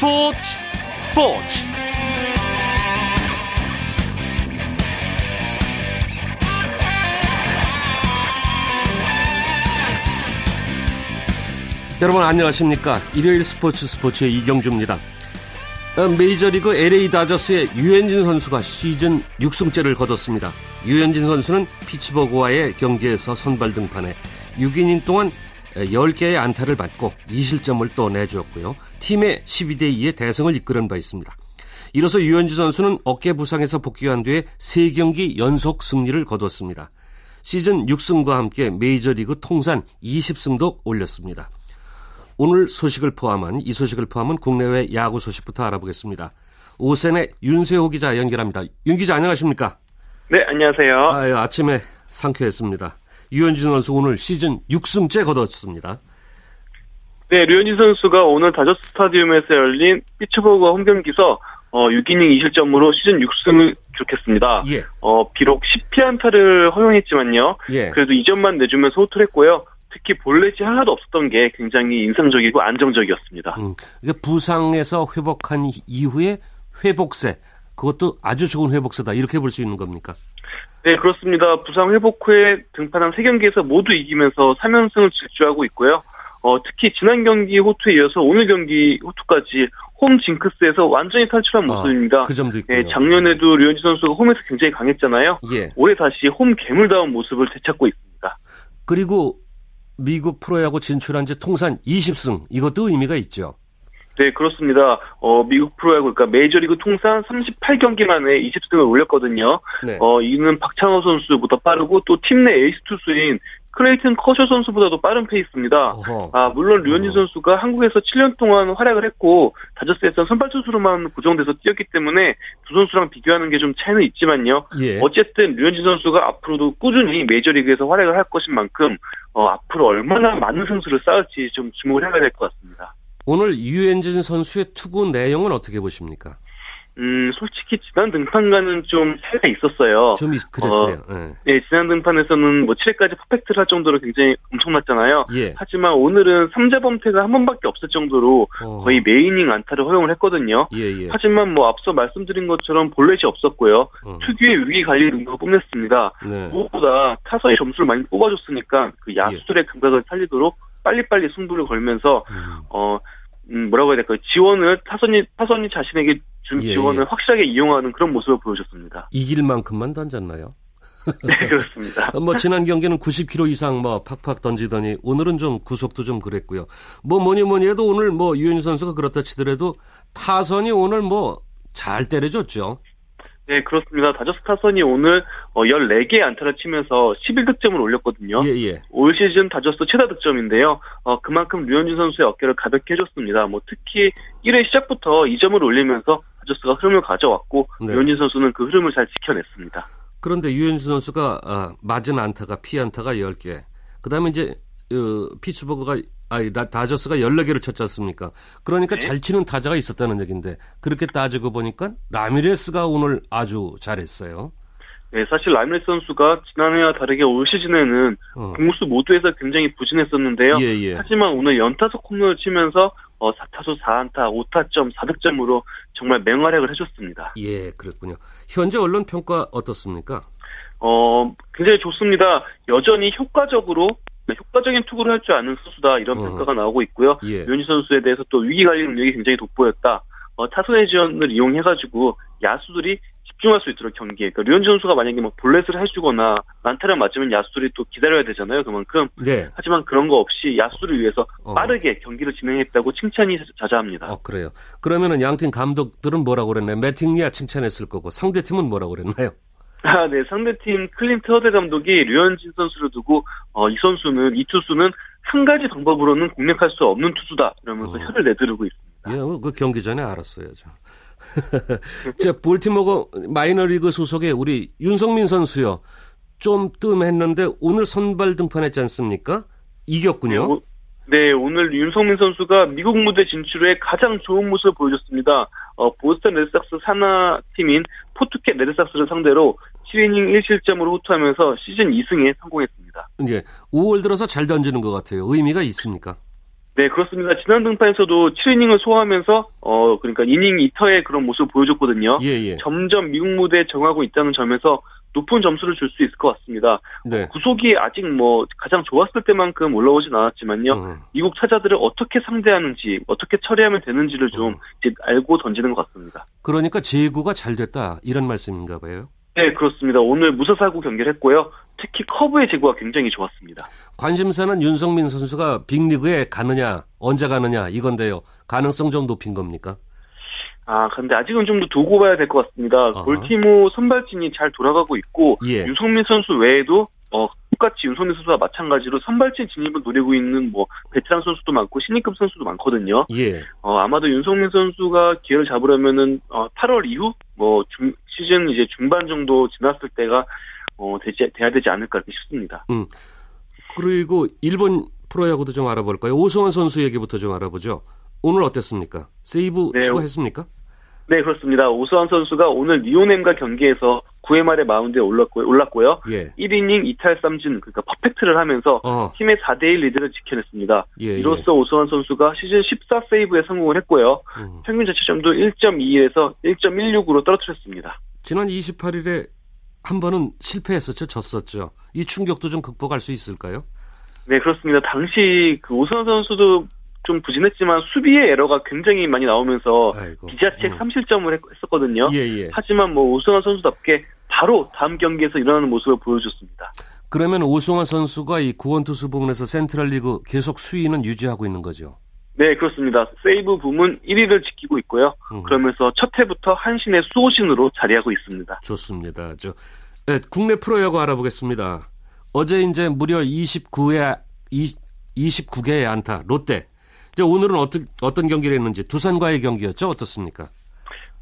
스포츠 스포츠. 여러분 안녕하십니까? 일요일 스포츠 스포츠의 이경주입니다. 어, 메이저리그 LA 다저스의 유현진 선수가 시즌 6승째를 거뒀습니다. 유현진 선수는 피츠버그와의 경기에서 선발 등판해 6이닝 동안 10개의 안타를 받고 2실점을 또 내주었고요. 팀의 12대 2의 대승을 이끌은 바 있습니다. 이로써 유현진 선수는 어깨 부상에서 복귀한 뒤에 3경기 연속 승리를 거뒀습니다. 시즌 6승과 함께 메이저리그 통산 20승도 올렸습니다. 오늘 소식을 포함한 이 소식을 포함한 국내외 야구 소식부터 알아보겠습니다. 오센의 윤세호 기자 연결합니다. 윤 기자 안녕하십니까? 네, 안녕하세요. 아, 아침에 상쾌했습니다. 유현진 선수 오늘 시즌 6승째 거뒀습니다. 네, 류현진 선수가 오늘 다저스 스타디움에서 열린 피츠버그 홈 경기에서 어, 6이닝 2실점으로 시즌 6승을 기록했습니다. 예. 어, 비록 10피안타를 허용했지만요. 예. 그래도 2점만 내주면서 호투를 했고요. 특히 볼넷이 하나도 없었던 게 굉장히 인상적이고 안정적이었습니다. 음, 부상에서 회복한 이후에 회복세 그것도 아주 좋은 회복세다 이렇게 볼 수 있는 겁니까? 네, 그렇습니다. 부상 회복 후에 등판한 3경기에서 모두 이기면서 3연승을 질주하고 있고요. 어, 특히 지난 경기 호투에 이어서 오늘 경기 호투까지 홈 징크스에서 완전히 탈출한 모습입니다. 아, 그 점도 있고요. 네, 작년에도 류현진 선수가 홈에서 굉장히 강했잖아요. 예. 올해 다시 홈 괴물다운 모습을 되찾고 있습니다. 그리고 미국 프로야구 진출한 지 통산 20승 이것도 의미가 있죠. 네, 그렇습니다. 어, 미국 프로야구, 그러니까 메이저리그 통산 38경기 만에 20승을 올렸거든요. 네. 어, 이는 박찬호 선수보다 빠르고 또 팀 내 에이스 투수인 클레이튼 커쇼 선수보다도 빠른 페이스입니다. 어허. 아, 물론 류현진 어. 선수가 한국에서 7년 동안 활약을 했고 다저스에서 선발 투수로만 고정돼서 뛰었기 때문에 두 선수랑 비교하는 게 좀 차이는 있지만요. 예. 어쨌든 류현진 선수가 앞으로도 꾸준히 메이저리그에서 활약을 할 것인 만큼 어, 앞으로 얼마나 많은 승수를 쌓을지 좀 주목을 해봐야 될 것 같습니다. 오늘 유현진 선수의 투구 내용은 어떻게 보십니까? 음, 솔직히 지난 등판과는 좀 차이가 있었어요. 좀 있- 그랬어요. 예. 네, 지난 등판에서는 뭐 7회까지 퍼펙트를 할 정도로 굉장히 엄청났잖아요. 예. 하지만 오늘은 3자 범퇴가 한 번밖에 없을 정도로 어. 거의 메이닝 안타를 허용을 했거든요. 예, 예. 하지만 뭐 앞서 말씀드린 것처럼 볼넷이 없었고요. 어. 특유의 위기 관리 능력을 뽐냈습니다. 네. 무엇보다 타선이 점수를 많이 뽑아줬으니까 그 야수들의 감각을 살리도록 빨리빨리 승부를 걸면서 음. 어 음, 뭐라고 해야 될까요? 지원을 타선이 타선이 자신에게 준 예, 지원을 예. 확실하게 이용하는 그런 모습을 보여줬습니다. 이길 만큼만 던졌나요? 네 그렇습니다. 뭐 지난 경기는 90km 이상 뭐 팍팍 던지더니 오늘은 좀 구속도 좀 그랬고요. 뭐 뭐니 뭐니 해도 오늘 뭐 유현진 선수가 그렇다 치더라도 타선이 오늘 뭐 잘 때려줬죠. 네 그렇습니다. 다저스 타선이 오늘 어, 14개의 안타를 치면서 11득점을 올렸거든요. 예, 예. 올 시즌 다저스 최다 득점인데요. 어, 그만큼 류현진 선수의 어깨를 가볍게 해줬습니다. 뭐 특히 1회 시작부터 2점을 올리면서 다저스가 흐름을 가져왔고 네. 류현진 선수는 그 흐름을 잘 지켜냈습니다. 그런데 류현진 선수가 아, 맞은 안타가 피 안타가 10개. 그다음에 이제 어, 피츠버그가 아니 라- 다저스가 14개를 쳤지 않습니까? 그러니까 네. 잘 치는 타자가 있었다는 얘기인데 그렇게 따지고 보니까 라미레스가 오늘 아주 잘했어요. 네, 사실 라미레스 선수가 지난해와 다르게 올 시즌에는 어. 공수 모두에서 굉장히 부진했었는데요. 예, 예. 하지만 오늘 연타석 홈런을 치면서 어, 4타수 4안타, 5타점, 4득점으로 정말 맹활약을 해줬습니다. 예, 그랬군요. 현재 언론 평가 어떻습니까? 어, 굉장히 좋습니다. 여전히 효과적으로 네, 효과적인 투구를 할 줄 아는 선수다 이런 어. 평가가 나오고 있고요. 예. 류현진 선수에 대해서 또 위기 관리 능력이 굉장히 돋보였다. 어, 타선의 지원을 이용해가지고 야수들이 집중할 수 있도록 경기에. 그러니까 류현진 선수가 만약에 뭐 볼넷을 해주거나 난타를 맞으면 야수들이 또 기다려야 되잖아요. 그만큼. 네. 하지만 그런 거 없이 야수를 위해서 어. 빠르게 경기를 진행했다고 칭찬이 자자합니다. 어, 그래요. 그러면은 양팀 감독들은 뭐라고 그랬나요? 매팅리야 칭찬했을 거고 상대 팀은 뭐라고 그랬나요? 아, 네. 상대팀 클린트 허들 감독이 류현진 선수를 두고 어, 이 선수는 이 투수는 한 가지 방법으로는 공략할 수 없는 투수다 이러면서 어. 혀를 내두르고 있습니다. 예, 그 경기 전에 알았어요. 저. 자, 볼티모어 마이너리그 소속의 우리 윤석민 선수요. 좀 뜸했는데 오늘 선발 등판했지 않습니까? 이겼군요. 오- 네, 오늘 윤석민 선수가 미국 무대 진출에 가장 좋은 모습을 보여줬습니다. 어, 보스턴 레드삭스 산하 팀인 포터킷 레드삭스를 상대로 7이닝 1실점으로 호투하면서 시즌 2승에 성공했습니다. 이제 5월 들어서 잘 던지는 것 같아요. 의미가 있습니까? 네, 그렇습니다. 지난 등판에서도 7이닝을 소화하면서 어 그러니까 이닝 이터의 그런 모습을 보여줬거든요. 예, 예. 점점 미국 무대에 적응하고 있다는 점에서 높은 점수를 줄 수 있을 것 같습니다. 네. 구속이 아직 뭐 가장 좋았을 때만큼 올라오진 않았지만요. 음. 미국 타자들을 어떻게 상대하는지, 어떻게 처리하면 되는지를 좀 음. 알고 던지는 것 같습니다. 그러니까 제구가 잘 됐다 이런 말씀인가 봐요. 네, 그렇습니다. 오늘 무사사구 경기를 했고요. 특히 커브의 제구가 굉장히 좋았습니다. 관심사는 윤성민 선수가 빅리그에 가느냐 언제 가느냐 이건데요. 가능성 좀 높인 겁니까? 아, 근데 아직은 좀 더 두고 봐야 될 것 같습니다. 아하. 볼티모 선발진이 잘 돌아가고 있고, 예. 윤성민 선수 외에도, 어, 똑같이 윤성민 선수와 마찬가지로 선발진 진입을 노리고 있는 뭐, 베테랑 선수도 많고, 신인급 선수도 많거든요. 예. 어, 아마도 윤성민 선수가 기회를 잡으려면은, 어, 8월 이후, 뭐, 중, 시즌 이제 중반 정도 지났을 때가, 어, 되지, 돼야 되지 않을까 싶습니다. 그리고 일본 프로야구도 좀 알아볼까요? 오승환 선수 얘기부터 좀 알아보죠. 오늘 어땠습니까? 세이브 네, 추가했습니까? 네, 그렇습니다. 오수환 선수가 오늘 리오넴과 경기에서 9회 말에 마운드에 올랐고요. 올랐고요. 예. 1이닝 2탈 3진, 그러니까 퍼펙트를 하면서 어. 팀의 4대 1 리드를 지켜냈습니다. 예, 이로써 오수환 선수가 시즌 14 세이브에 성공을 했고요. 예. 음. 평균 자체점도 1.21에서 1.16으로 떨어뜨렸습니다. 지난 28일에 한 번은 실패했었죠. 졌었죠. 이 충격도 좀 극복할 수 있을까요? 네, 그렇습니다. 당시 그 오수환 선수도 좀 부진했지만 수비의 에러가 굉장히 많이 나오면서 아이고. 비자책 음. 3실점을 했었거든요. 예, 예. 하지만 뭐 오승환 선수답게 바로 다음 경기에서 일어나는 모습을 보여줬습니다. 그러면 오승환 선수가 이 구원 투수 부문에서 센트럴 리그 계속 수위는 유지하고 있는 거죠. 네, 그렇습니다. 세이브 부문 1위를 지키고 있고요. 음. 그러면서 첫 해부터 한신의 수호신으로 자리하고 있습니다. 좋습니다. 저 네, 국내 프로야구 알아보겠습니다. 어제 이제 무려 29회 29개의 안타 롯데. 이제 오늘은 어떤 어떤 경기를 했는지 두산과의 경기였죠. 어떻습니까?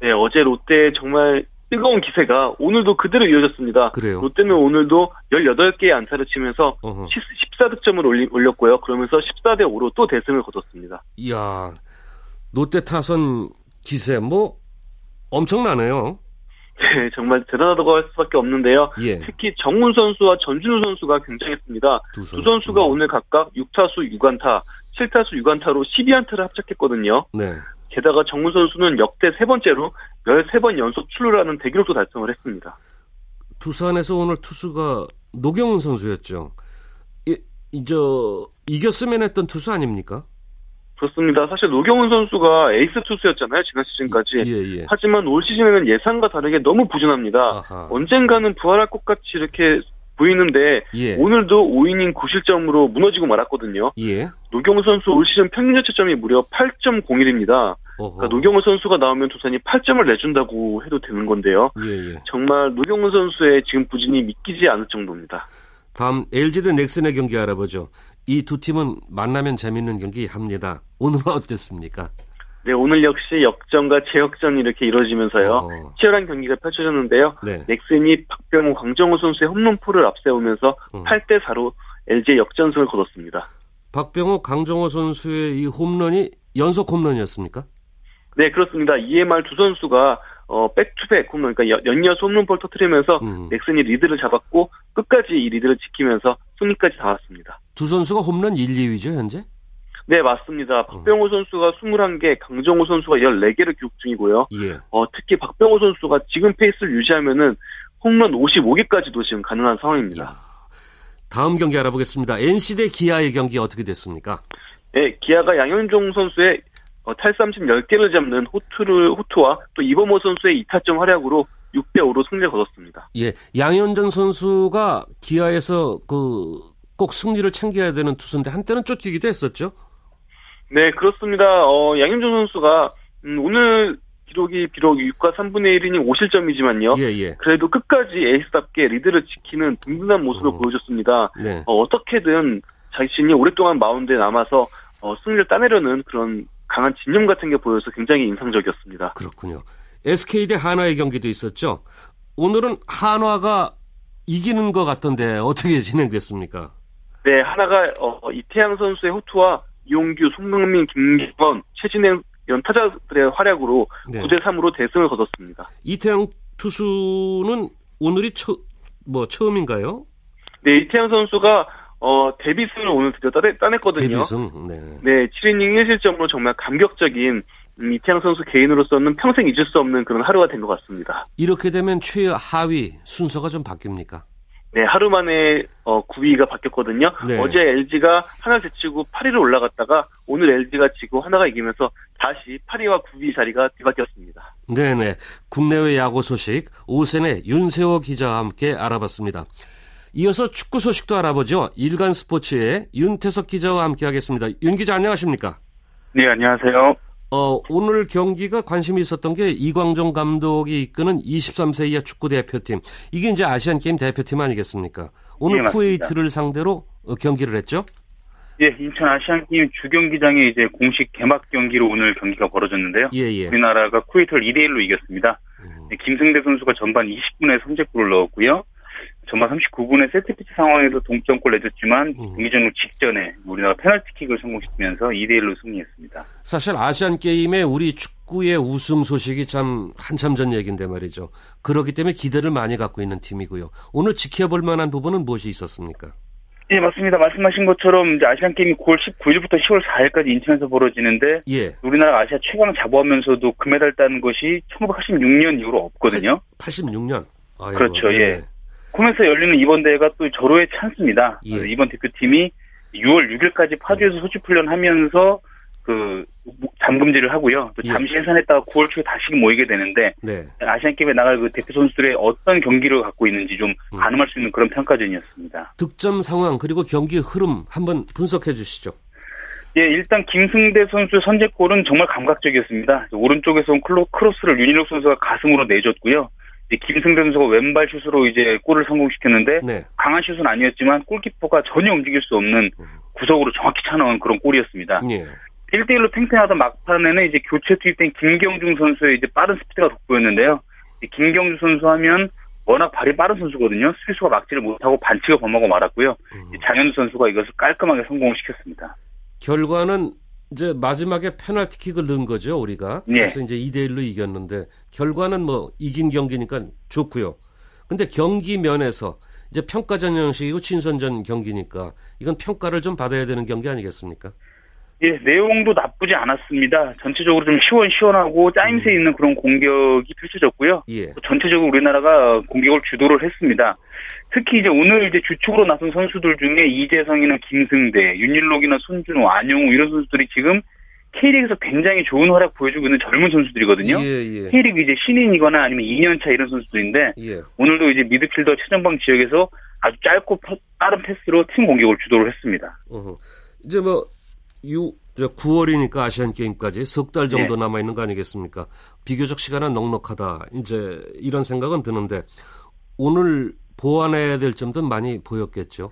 네, 어제 롯데 정말 뜨거운 기세가 오늘도 그대로 이어졌습니다. 그래요. 롯데는 오늘도 18개의 안타를 치면서 어허. 14득점을 올렸고요. 그러면서 14대 5로 또 대승을 거뒀습니다. 이야, 롯데 타선 기세 뭐 엄청나네요. 네, 정말 대단하다고 할 수밖에 없는데요. 예. 특히 정훈 선수와 전준우 선수가 굉장했습니다. 두두 선수가 음. 오늘 각각 6타수 6안타, 7타수 6안타로 12안타를 합작했거든요. 네. 게다가 정훈 선수는 역대 세 번째로 13번 연속 출루를 하는 대기록도 달성을 했습니다. 두산에서 오늘 투수가 노경훈 선수였죠. 이, 이저 이겼으면 했던 투수 아닙니까? 그렇습니다. 사실 노경은 선수가 에이스 투수였잖아요. 지난 시즌까지. 예, 예. 하지만 올 시즌에는 예상과 다르게 너무 부진합니다. 아하. 언젠가는 부활할 것 같이 이렇게 보이는데 예. 오늘도 5이닝 9실점으로 무너지고 말았거든요. 예. 노경은 선수 올 시즌 평균 자책점이 무려 8.01입니다. 어허. 그러니까 노경은 선수가 나오면 두산이 8점을 내준다고 해도 되는 건데요. 예, 예. 정말 노경은 선수의 지금 부진이 믿기지 않을 정도입니다. 다음 LG 대 넥슨의 경기 알아보죠. 이 두 팀은 만나면 재밌는 경기 합니다. 오늘은 어땠습니까? 네, 오늘 역시 역전과 재역전이 이렇게 이루어지면서요. 어. 치열한 경기가 펼쳐졌는데요. 네. 넥슨이 박병호, 강정호 선수의 홈런포를 앞세우면서 음. 8대 4로 LG에 역전승을 거뒀습니다. 박병호, 강정호 선수의 이 홈런이 연속 홈런이었습니까? 네, 그렇습니다. EMR 두 선수가 어, back-to-back 홈런, 그러니까 연- 연이어서 홈런포를 터뜨리면서 음. 넥슨이 리드를 잡았고 끝까지 이 리드를 지키면서 승리까지 닿았습니다. 두 선수가 홈런 1, 2위죠, 현재? 네, 맞습니다. 박병호 선수가 21개, 강정호 선수가 14개를 기록 중이고요. 예. 어, 특히 박병호 선수가 지금 페이스를 유지하면은 홈런 55개까지도 지금 가능한 상황입니다. 야. 다음 경기 알아보겠습니다. NC 대 기아의 경기 어떻게 됐습니까? 네, 기아가 양현종 선수의 어, 탈삼진 10개를 잡는 호투를, 호투와 또 이범호 선수의 2타점 활약으로 6대5로 승리를 거뒀습니다. 예. 양현전 선수가 기아에서 그 꼭 승리를 챙겨야 되는 투수인데 한때는 쫓기기도 했었죠. 네, 그렇습니다. 어, 양현종 선수가 음, 오늘 기록이 비록 6과 3분의 1이닝 5실점이지만요. 예, 예. 그래도 끝까지 에이스답게 리드를 지키는 든든한 모습을 어. 보여줬습니다. 네. 어, 어떻게든 자신이 오랫동안 마운드에 남아서 어, 승리를 따내려는 그런 강한 진념 같은 게 보여서 굉장히 인상적이었습니다. 그렇군요. SK 대 한화의 경기도 있었죠. 오늘은 한화가 이기는 것 같던데 어떻게 진행됐습니까? 네, 하나가 어, 이태양 선수의 호투와 이용규, 송명민, 김기원, 최진행 연타자들의 활약으로 네. 9대 3으로 대승을 거뒀습니다. 이태양 투수는 오늘이 처, 뭐 처음인가요? 네, 이태양 선수가 어, 데뷔승을 오늘 드디어 따내, 따냈거든요. 데뷔승, 네. 네, 7이닝 1실점으로 정말 감격적인 음, 이태양 선수 개인으로서는 평생 잊을 수 없는 그런 하루가 된 것 같습니다. 이렇게 되면 최하위 순서가 좀 바뀝니까? 네, 하루 만에 어, 9위가 바뀌었거든요. 네. 어제 LG가 하나 제치고 8위로 올라갔다가 오늘 LG가 지고 하나가 이기면서 다시 8위와 9위 자리가 뒤바뀌었습니다. 네네. 국내외 야구 소식 오센의 윤세호 기자와 함께 알아봤습니다. 이어서 축구 소식도 알아보죠. 일간 스포츠의 윤태석 기자와 함께 하겠습니다. 윤 기자 안녕하십니까? 네, 안녕하세요. 어, 오늘 경기가 관심이 있었던 게 이광종 감독이 이끄는 23세 이하 축구 대표팀. 이게 이제 아시안 게임 대표팀 아니겠습니까? 오늘 네, 쿠웨이트를 상대로 어, 경기를 했죠? 예, 인천 아시안 게임 주경기장에 이제 공식 개막 경기로 오늘 경기가 벌어졌는데요. 예, 예. 우리나라가 쿠웨이트를 2대 1로 이겼습니다. 음. 네, 김승대 선수가 전반 20분에 선제골을 넣었고요. 전반 39분에 세트피스 상황에서 동점골 내줬지만 음. 경기 종료 직전에 우리나라 페널티킥을 성공시키면서 2대1로 승리했습니다. 사실 아시안 게임에 우리 축구의 우승 소식이 참 한참 전 얘기인데 말이죠. 그렇기 때문에 기대를 많이 갖고 있는 팀이고요. 오늘 지켜볼 만한 부분은 무엇이 있었습니까? 예, 맞습니다. 말씀하신 것처럼 이제 아시안 게임이 9월 19일부터 10월 4일까지 인천에서 벌어지는데 예. 우리나라 아시아 최강 자부하면서도 금메달 따는 것이 1986년 이후로 없거든요. 86년. 아이고, 그렇죠, 네네. 예. 홈에서 열리는 이번 대회가 또 절호의 찬스입니다. 예. 이번 대표팀이 6월 6일까지 파주에서 소집 훈련 하면서 그 잠금질을 하고요. 또 예. 잠시 해산했다가 9월 초에 다시 모이게 되는데 네. 아시안 게임에 나갈 그 대표 선수들의 어떤 경기를 갖고 있는지 좀 음. 가늠할 수 있는 그런 평가전이었습니다. 득점 상황 그리고 경기 흐름 한번 분석해 주시죠. 예, 일단 김승대 선수 선제골은 정말 감각적이었습니다. 오른쪽에서 온 크로스를 윤일록 선수가 가슴으로 내줬고요. 김승대 선수가 왼발 슛으로 이제 골을 성공시켰는데 네. 강한 슛은 아니었지만 골키퍼가 전혀 움직일 수 없는 구석으로 정확히 차넣은 그런 골이었습니다. 예. 1대1로 팽팽하던 막판에는 이제 교체 투입된 김경중 선수의 이제 빠른 스피드가 돋보였는데요. 이 김경중 선수 하면 워낙 발이 빠른 선수거든요. 수비수가 막지를 못하고 반칙을 범하고 말았고요. 음. 이 장현우 선수가 이것을 깔끔하게 성공을 시켰습니다. 결과는 이제 마지막에 페널티킥을 넣은 거죠, 우리가. 예. 그래서 이제 2대 1로 이겼는데 결과는 뭐 이긴 경기니까 좋고요. 근데 경기 면에서 이제 평가전 형식이고 친선전 경기니까 이건 평가를 좀 받아야 되는 경기 아니겠습니까? 예, 내용도 나쁘지 않았습니다. 전체적으로 좀 시원시원하고 짜임새 있는 그런 공격이 펼쳐졌고요. 예. 전체적으로 우리나라가 공격을 주도를 했습니다. 특히 이제 오늘 이제 주축으로 나선 선수들 중에 이재성이나 김승대, 윤일록이나 손준호, 안용우 이런 선수들이 지금 K리그에서 굉장히 좋은 활약 보여주고 있는 젊은 선수들이거든요. 예, 예. K리그 이제 신인이거나 아니면 2년차 이런 선수들인데 예. 오늘도 이제 미드필더 최전방 지역에서 아주 짧고 파- 빠른 패스로 팀 공격을 주도를 했습니다. 어허. 이제 뭐, 유, 저 9월이니까 아시안 게임까지 석 달 정도 네. 남아 있는 거 아니겠습니까? 비교적 시간은 넉넉하다. 이제 이런 생각은 드는데 오늘 보완해야 될 점도 많이 보였겠죠.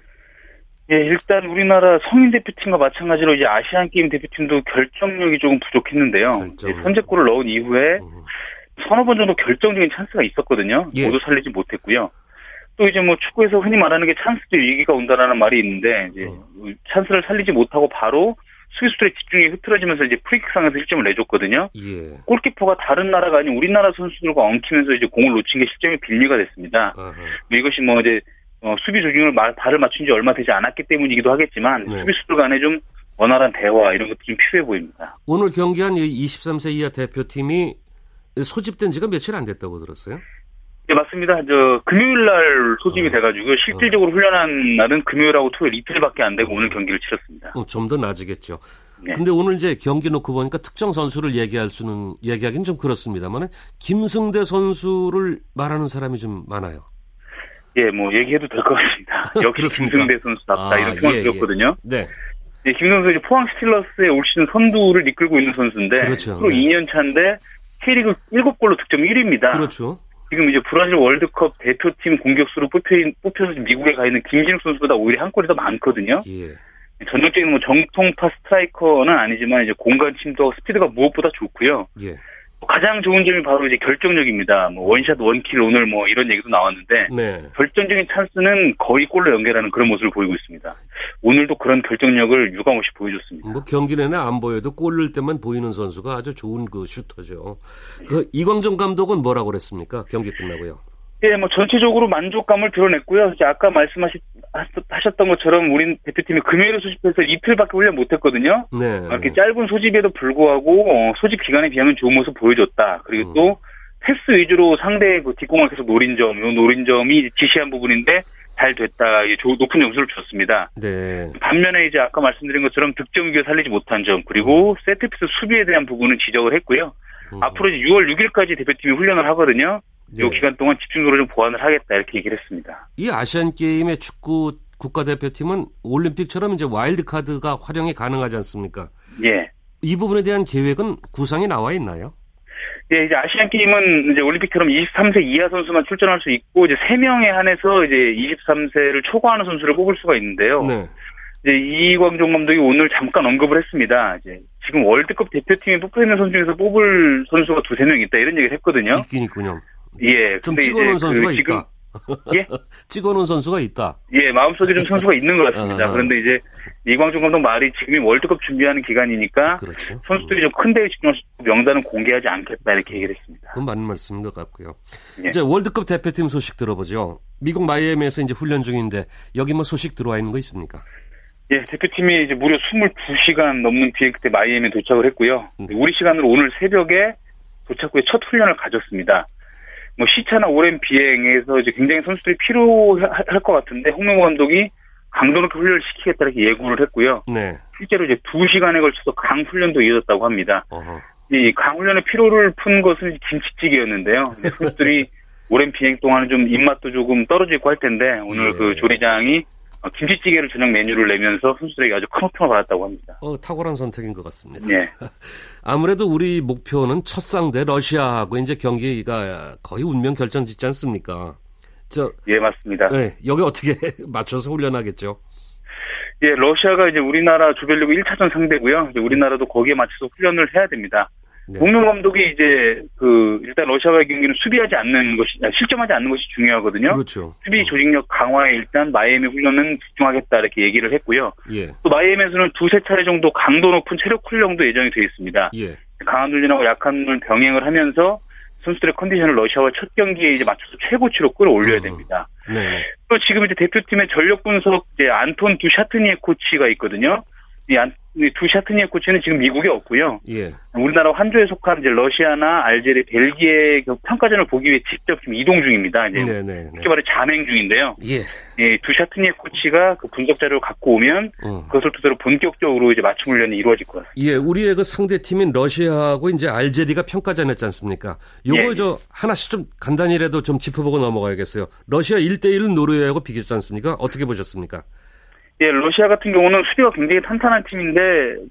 예, 일단 우리나라 성인 대표팀과 마찬가지로 이제 아시안 게임 대표팀도 결정력이 조금 부족했는데요. 결정력. 이제 선제골을 넣은 이후에 음. 서너 번 정도 결정적인 찬스가 있었거든요. 예. 모두 살리지 못했고요. 또 이제 뭐 축구에서 흔히 말하는 게 찬스 뒤 위기가 온다라는 말이 있는데 이제 어. 찬스를 살리지 못하고 바로 수비수들의 집중이 흐트러지면서 이제 프리킥 상황에서 1점을 내줬거든요. 예. 골키퍼가 다른 나라가 아닌 우리나라 선수들과 엉키면서 이제 공을 놓친 게 실점의 빌미가 됐습니다. 아하. 뭐 이것이 뭐 이제 어, 수비 조직을 말, 발을 맞춘 지 얼마 되지 않았기 때문이기도 하겠지만 네. 수비수들 간에 좀 원활한 대화 이런 것도 좀 필요해 보입니다. 오늘 경기한 이 23세 이하 대표팀이 소집된 지가 며칠 안 됐다고 들었어요. 네 맞습니다. 저 금요일 날 소집이 어. 돼가지고 실질적으로 훈련한 날은 금요일하고 토요일 이틀밖에 안 되고 오늘 경기를 치렀습니다. 어, 좀더 나아지겠죠. 네. 근데 오늘 이제 경기 놓고 보니까 특정 선수를 얘기할 수는 얘기하기는 좀 그렇습니다만 김승대 선수를 말하는 사람이 좀 많아요. 예, 뭐 얘기해도 될 것 같습니다. 역시? 김승대 선수답다 아, 이런 평을 예, 예. 드렸거든요. 네. 예, 김 선수 이제 포항 스틸러스의 올 시즌 선두를 이끌고 있는 선수인데 그렇죠. 프로 네. 2년 차인데 K리그 7골로 득점 1위입니다. 그렇죠. 지금 이제 브라질 월드컵 대표팀 공격수로 뽑혀, 뽑혀서 미국에 가 있는 김신욱 선수보다 오히려 한 골이 더 많거든요. 예. 전형적인 뭐 정통파 스트라이커는 아니지만 이제 공간 침투하고 스피드가 무엇보다 좋고요. 예. 가장 좋은 점이 바로 이제 결정력입니다. 뭐 one shot one kill 오늘 뭐 이런 얘기도 나왔는데 네. 결정적인 찬스는 거의 골로 연결하는 그런 모습을 보이고 있습니다. 오늘도 그런 결정력을 유감없이 보여줬습니다. 뭐 경기 내내 안 보여도 골 넣을 때만 보이는 선수가 아주 좋은 그 슈터죠. 그 이광정 감독은 뭐라고 그랬습니까? 경기 끝나고요. 예, 뭐 전체적으로 만족감을 드러냈고요. 이제 아까 말씀하셨던 것처럼 우리 대표팀이 금요일에 소집해서 이틀밖에 훈련 못했거든요. 네. 이렇게 짧은 소집에도 불구하고 어, 소집 기간에 비하면 좋은 모습 보여줬다. 그리고 음. 또 패스 위주로 상대의 그 뒷공을 계속 노린 점, 요 노린 점이 지시한 부분인데 잘 됐다. 높은 점수를 줬습니다. 네. 반면에 이제 아까 말씀드린 것처럼 득점 위기를 살리지 못한 점, 그리고 세트피스 수비에 대한 부분은 지적을 했고요. 음. 앞으로 이제 6월 6일까지 대표팀이 훈련을 하거든요. 네. 요 기간 동안 집중적으로 좀 보완을 하겠다 이렇게 얘기를 했습니다. 이 아시안 게임의 축구 국가대표팀은 올림픽처럼 이제 와일드 카드가 활용이 가능하지 않습니까? 예. 이 부분에 대한 계획은 구상이 나와 있나요? 예, 이제 아시안 게임은 이제 올림픽처럼 23세 이하 선수만 출전할 수 있고 이제 3명에 한해서 이제 23세를 초과하는 선수를 뽑을 수가 있는데요. 네. 이제 이광종 감독이 오늘 잠깐 언급을 했습니다. 이제 지금 월드컵 대표팀에 뽑혀 있는 선수 중에서 뽑을 선수가 두세 명 있다 이런 얘기를 했거든요. 있긴 있군요. 예. 좀 찍어놓은 선수가 그 지금 있다. 예? 찍어놓은 선수가 있다. 예, 마음속에 좀 선수가 있는 것 같습니다. 아. 그런데 이제 이광종 감독 말이 지금이 월드컵 준비하는 기간이니까 그렇죠. 선수들이 좀 큰 대회 집중할 명단은 공개하지 않겠다 이렇게 얘기를 했습니다. 그건 맞는 말씀인 것 같고요. 예. 이제 월드컵 대표팀 소식 들어보죠. 미국 마이애미에서 이제 훈련 중인데 여기 뭐 소식 들어와 있는 거 있습니까? 예, 대표팀이 이제 무려 22시간 넘는 비행 끝에 마이애미에 도착을 했고요. 음. 우리 시간으로 오늘 새벽에 도착 후에 첫 훈련을 가졌습니다. 뭐 시차나 오랜 비행에서 이제 굉장히 선수들이 피로할 것 같은데 홍명보 감독이 강도 높게 훈련을 시키겠다 이렇게 예고를 했고요. 네. 실제로 이제 2시간에 걸쳐서 강 훈련도 이어졌다고 합니다. 어허. 이 강훈련의 피로를 푼 것은 김치찌개였는데요. 선수들이 오랜 비행 동안은 좀 입맛도 조금 떨어지고 할 텐데 오늘 예. 그 조리장이 어, 김치찌개를 저녁 메뉴를 내면서 선수들에게 아주 큰 호평을 받았다고 합니다. 어, 탁월한 선택인 것 같습니다. 예. 아무래도 우리 목표는 첫 상대 러시아하고 이제 경기가 거의 운명 결정 짓지 않습니까? 저, 예, 맞습니다. 네, 여기 어떻게 맞춰서 훈련하겠죠? 예, 러시아가 이제 우리나라 조별리그 1차전 상대고요. 이제 우리나라도 거기에 맞춰서 훈련을 해야 됩니다. 네. 공명 감독이 이제 그 일단 러시아와의 경기는 수비하지 않는 것이 실점하지 않는 것이 중요하거든요. 그렇죠. 수비 조직력 강화에 일단 마이애미 훈련은 집중하겠다 이렇게 얘기를 했고요. 예, 또 마이애미에서는 두세 차례 정도 강도 높은 체력 훈련도 예정이 되어 있습니다. 예. 강한 훈련하고 약한 훈련 병행을 하면서 선수들의 컨디션을 러시아와 첫 경기에 이제 맞춰서 최고치로 끌어올려야 어. 됩니다. 네. 또 지금 이제 대표팀의 전력 분석 이제 안톤 두샤트니에 코치가 있거든요. 이 안, 이 두 샤트니에 코치는 지금 미국에 없고요. 예. 우리나라 환조에 속한 이제 러시아나 알제리, 벨기에 그 평가전을 보기 위해 직접 지금 이동 중입니다. 이제 네, 네, 네. 쉽게 말해 잔행 중인데요. 예. 예, 두 샤트니에 코치가 그 분석 자료를 갖고 오면 어. 그것을 토대로 본격적으로 이제 맞춤 훈련이 이루어질 것 같습니다. 예, 우리의 그 상대 팀인 러시아하고 이제 알제리가 평가전 했지 않습니까? 요거 예. 저 하나씩 좀 간단히라도 좀 짚어보고 넘어가야겠어요. 러시아 1대1 노르웨이하고 비겼지 않습니까? 어떻게 보셨습니까? 예, 러시아 같은 경우는 수비가 굉장히 탄탄한 팀인데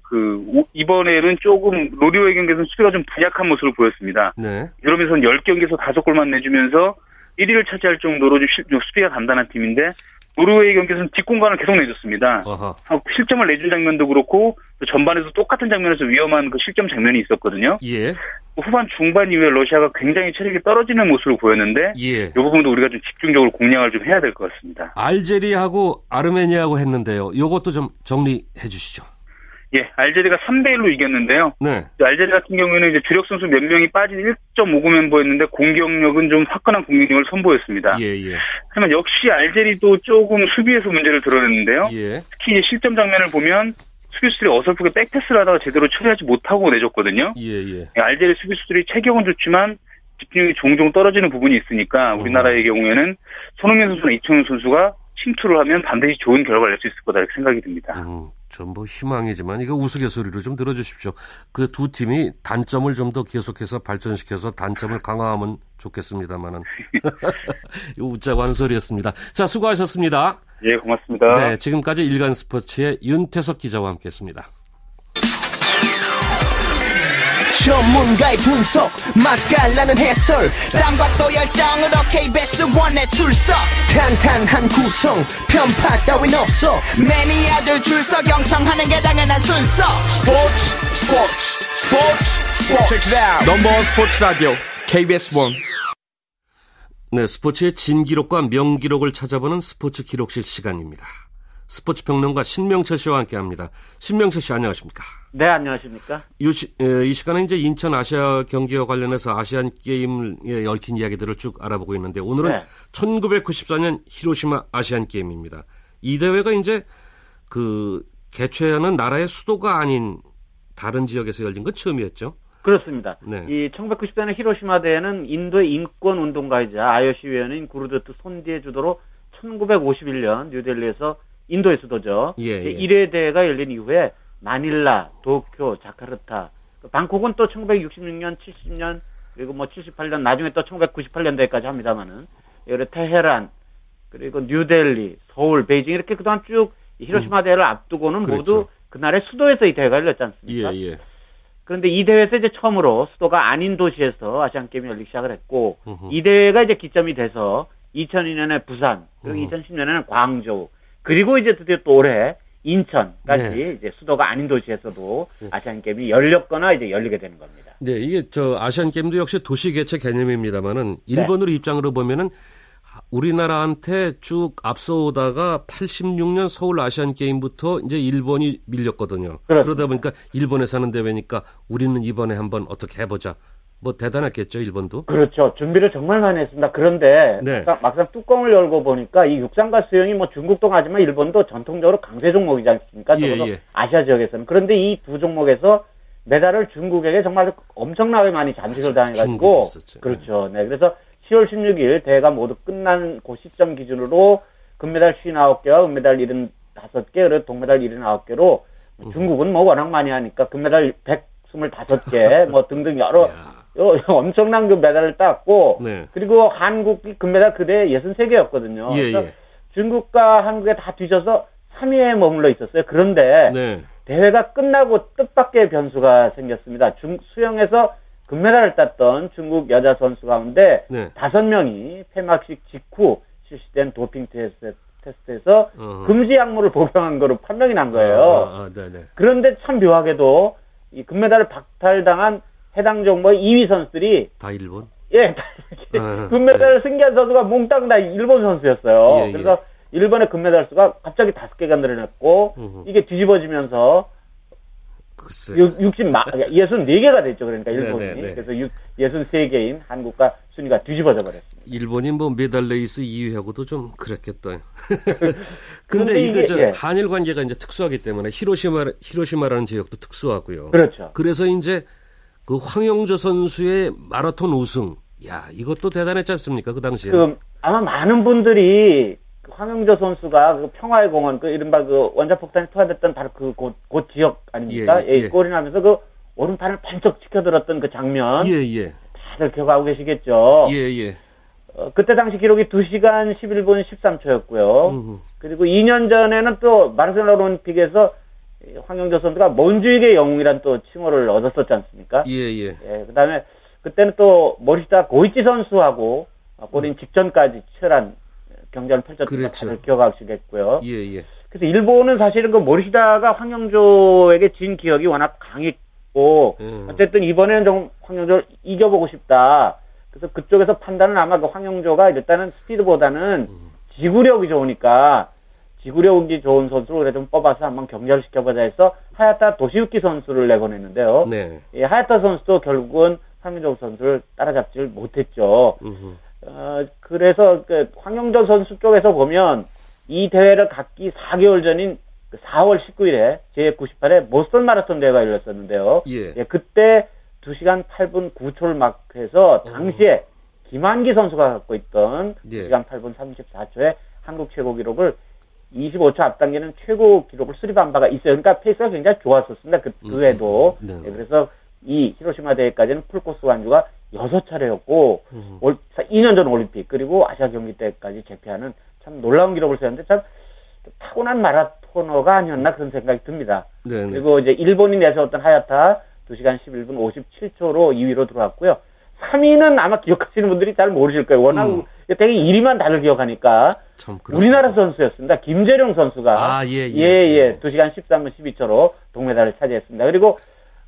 그 오- 이번에는 조금 노르웨이 경기에서는 수비가 좀 부약한 모습을 보였습니다. 네. 그러면서 10경기에서 5골만 내주면서 1위를 차지할 정도로 좀 수비가 단단한 팀인데 노르웨이 경기에서는 뒷공간을 계속 내줬습니다. 아, 실점을 내준 장면도 그렇고 또 전반에서 똑같은 장면에서 위험한 그 실점 장면이 있었거든요. 예. 후반 중반 이후에 러시아가 굉장히 체력이 떨어지는 모습을 보였는데 예. 이 부분도 우리가 좀 집중적으로 공략을 좀 해야 될 것 같습니다. 알제리하고 아르메니아하고 했는데요. 요것도 좀 정리해 주시죠. 예, 알제리가 3대 1로 이겼는데요. 네. 알제리 같은 경우에는 이제 주력 선수 몇 명이 빠진 1.59 멤버였는데 공격력은 좀 화끈한 공격력을 선보였습니다. 예, 예. 하지만 역시 알제리도 조금 수비에서 문제를 드러냈는데요. 예. 특히 이제 실점 장면을 보면 수비수들이 어설프게 백패스를 하다가 제대로 처리하지 못하고 내줬거든요. 예, 예. 알제리 수비수들이 체격은 좋지만 집중력이 종종 떨어지는 부분이 있으니까 우리나라의 경우에는 손흥민 선수나 이청용 선수가 침투를 하면 반드시 좋은 결과를 낼 수 있을 거다 이렇게 생각이 듭니다. 음, 전뭐 희망이지만 이거 우스갯소리로 좀 들어주십시오. 그 두 팀이 단점을 좀 더 계속해서 발전시켜서 단점을 강화하면 좋겠습니다만은 웃자고 하는 소리였습니다. 자, 수고하셨습니다. 예, 고맙습니다. 네, 지금까지 일간 스포츠의 윤태석 기자와 함께했습니다. 전문가의 분석 맛깔나는 해설. 땀과 또 열정으로 KBS 원에 출석. 탄탄한 구성 편파 따윈 없어. 매니아들 줄서 경청하는 게 당연한 순서. 스포츠 스포츠 스포츠 스포츠. 넘버원 스포츠 라디오 KBS 원 네, 스포츠의 진기록과 명기록을 찾아보는 스포츠 기록실 시간입니다. 스포츠 평론가 신명철 씨와 함께합니다. 신명철 씨 안녕하십니까? 네, 안녕하십니까? 이, 시, 이 시간에 이제 인천 아시아 경기와 관련해서 아시안 게임에 얽힌 이야기들을 쭉 알아보고 있는데 오늘은 네. 1994년 히로시마 아시안 게임입니다. 이 대회가 이제 그 개최하는 나라의 수도가 아닌 다른 지역에서 열린 건 처음이었죠. 그렇습니다. 네. 이 1990년의 히로시마 대회는 인도의 인권 운동가이자 IOC 위원인 구르드트 손디의 주도로 1951년 뉴델리에서 인도의 수도죠. 예, 예. 1회 대회가 열린 이후에 마닐라, 도쿄, 자카르타, 그 방콕은 또 1966년, 70년 그리고 뭐 78년 나중에 또 1998년대까지 합니다만은 여러 테헤란 그리고 뉴델리, 서울, 베이징 이렇게 그동안 쭉이 히로시마 대회를 앞두고는 음. 그렇죠. 모두 그날의 수도에서 이 대회가 열렸지 않습니까? 예, 예. 그런데 이 대회에서 이제 처음으로 수도가 아닌 도시에서 아시안 게임이 열리기 시작을 했고 음흠. 이 대회가 이제 기점이 돼서 2002년에 부산 그리고 음. 2010년에는 광저우 그리고 이제 드디어 또 올해 인천까지 네. 이제 수도가 아닌 도시에서도 아시안 게임이 열렸거나 이제 열리게 되는 겁니다. 네, 이게 저 아시안 게임도 역시 도시 개최 개념입니다만은 일본으로 입장으로 보면은 우리나라한테 쭉 앞서오다가 86년 서울 아시안 게임부터 이제 일본이 밀렸거든요. 그렇습니다. 그러다 보니까 일본에서 하는 대회니까 우리는 이번에 한번 어떻게 해보자. 뭐 대단했겠죠, 일본도. 그렇죠. 준비를 정말 많이 했습니다. 그런데 네. 막상, 뚜껑을 열고 보니까 이 육상과 수영이 뭐 중국도 하지만 일본도 전통적으로 강세 종목이지 않습니까? 예, 예. 아시아 지역에서는. 그런데 이 두 종목에서 메달을 중국에게 정말 엄청나게 많이 잠식을 당해가지고. 그렇죠. 네. 그래서 10월 16일 대회가 모두 끝난 그 시점 기준으로 금메달 59개와 은메달 75개, 그리고 동메달 79개로 음. 중국은 뭐 워낙 많이 하니까 금메달 125개, 뭐 등등 여러 엄청난 그 메달을 땄고 네. 그리고 한국이 금메달 그대 63개였거든요. 예, 예. 중국과 한국에 다 뒤져서 3위에 머물러 있었어요. 그런데 네. 대회가 끝나고 뜻밖의 변수가 생겼습니다. 중 수영에서 금메달을 땄던 중국 여자 선수 가운데 네. 다섯 명이 폐막식 직후 실시된 도핑 테스트, 테스트에서 어허. 금지 약물을 복용한 거로 판명이 난 거예요. 아, 아, 네, 네. 그런데 참 묘하게도 이 금메달을 박탈당한 해당 종목의 2위 선수들이 다 일본. 예, 아, 금메달을 승리한 선수가 몽땅 다 일본 선수였어요. 예, 예. 그래서 일본의 금메달 수가 갑자기 다섯 개가 늘어났고 음흠. 이게 뒤집어지면서 글쎄. 60, 64개가 됐죠. 그러니까 일본이. 네, 네, 네. 그래서 6, 63개인 한국과 순위가 뒤집어져 버렸습니다. 일본이 뭐 메달 레이스 2위하고도 좀 그랬겠다. 근데 근데 이거 이게, 저 예. 한일 관계가 이제 특수하기 때문에 히로시마 히로시마라는 지역도 특수하고요. 그렇죠. 그래서 이제 그 황영조 선수의 마라톤 우승. 야, 이것도 대단했지 않습니까? 그 당시에. 그 아마 많은 분들이 그 황영조 선수가 그 평화의 공원 그 이른바 그 원자폭탄이 투하됐던 바로 그곳 곳 지역 아닙니까? 예, 예. 예, 골인하면서 그 오른팔을 번쩍 치켜들었던 그 장면 예, 예. 다들 기억하고 계시겠죠. 예, 예. 어, 그때 당시 기록이 2시간 11분 13초였고요. 음흠. 그리고 2년 전에는 또 마르셀로 올림픽에서 이 황영조 선수가 먼주익의 영웅이란 또 칭호를 얻었었지 않습니까? 예, 예. 예, 그 다음에 그때는 또 모리시타 고이치 선수하고 어, 골인 직전까지 치열한 경전을 펼쳤던 거 그렇죠. 다들 기억하시겠고요. 예, 예. 그래서 일본은 사실은 그 모리시다가 황영조에게 진 기억이 워낙 강했고 음. 어쨌든 이번에는 좀 황영조를 이겨보고 싶다. 그래서 그쪽에서 판단은 아마 그 황영조가 일단은 스피드보다는 음. 지구력이 좋으니까 지구력이 좋은 선수를 그래 좀 뽑아서 한번 경쟁을 시켜보자 해서 하야타 도시유키 선수를 내보냈는데요. 네. 이 하야타 선수도 결국은 황영조 선수를 따라잡지를 못했죠. 음흠. 어, 그래서 그 황영조 선수 쪽에서 보면 이 대회를 갖기 4개월 전인 그 4월 19일에 제98회 보스턴 마라톤 대회가 열렸었는데요. 예. 그때 2시간 8분 9초를 마크해서 당시에 김완기 선수가 갖고 있던 예. 2시간 8분 34초의 한국 최고 기록을 25초 앞당기는 최고 기록을 수립한 바가 있어요. 그러니까 페이스가 굉장히 좋았었습니다. 그, 그 음, 해도. 네. 예, 그래서 이 히로시마 대회까지는 풀코스 완주가 6차례였고, 음. 2년 전 올림픽, 그리고 아시아 경기 때까지 제패하는 참 놀라운 기록을 세웠는데 참 타고난 마라토너가 아니었나 그런 생각이 듭니다. 네, 네. 그리고 이제 일본이 내세웠던 하야타 2시간 11분 57초로 2위로 들어왔고요. 3위는 아마 기억하시는 분들이 잘 모르실 거예요. 워낙 음. 되게 1위만 다들 기억하니까. 우리나라 선수였습니다. 김재룡 선수가 아, 예, 예. 예, 예. 2시간 13분 12초로 동메달을 차지했습니다. 그리고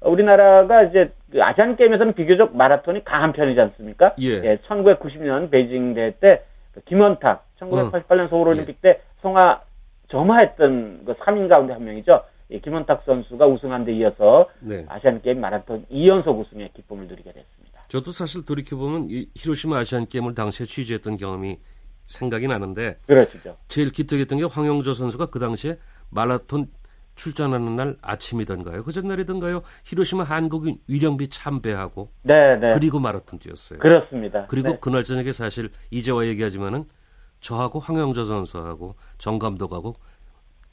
우리나라가 이제 그 아시안 게임에서는 비교적 마라톤이 강한 편이지 않습니까? 예. 1990년 베이징 대회 때그 김원탁, 1988년 서울 올림픽 때 송하 점화했던 그 3인 가운데 한 명이죠. 이 김원탁 선수가 우승한 데 이어서 네. 아시안 게임 마라톤 2연속 우승의 기쁨을 누리게 됐습니다. 저도 사실 돌이켜 보면 이 히로시마 아시안 게임을 당시에 취재했던 경험이 생각이 나는데 그렇죠. 제일 기특했던 게 황영조 선수가 그 당시에 마라톤 출전하는 날 아침이던가요? 그 전날이던가요? 히로시마 한국인 위령비 참배하고 네, 네. 그리고 마라톤 뛰었어요. 그렇습니다. 그리고 네. 그날 저녁에 사실 이제와 얘기하지만은 저하고 황영조 선수하고 정 감독하고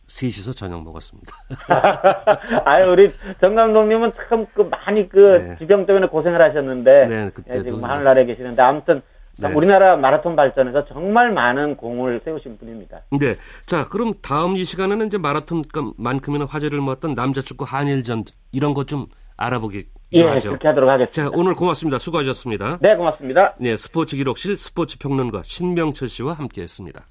셋이서 저녁 먹었습니다. 아유, 우리 정 감독님은 참 그 많이 그 네. 지병 때문에 고생을 하셨는데 네, 예, 그때도 지금 하늘나라에 계시는데 아무튼 참 네. 우리나라 마라톤 발전에서 정말 많은 공을 세우신 분입니다. 네. 자, 그럼 다음 이 시간에는 이제 마라톤만큼이나 화제를 모았던 남자 축구 한일전 이런 것 좀 알아보기로 예, 하죠. 그렇게 하도록 하겠습니다. 자, 오늘 고맙습니다. 수고하셨습니다. 네, 고맙습니다. 네, 스포츠 기록실 스포츠 평론가 신명철 씨와 함께 했습니다.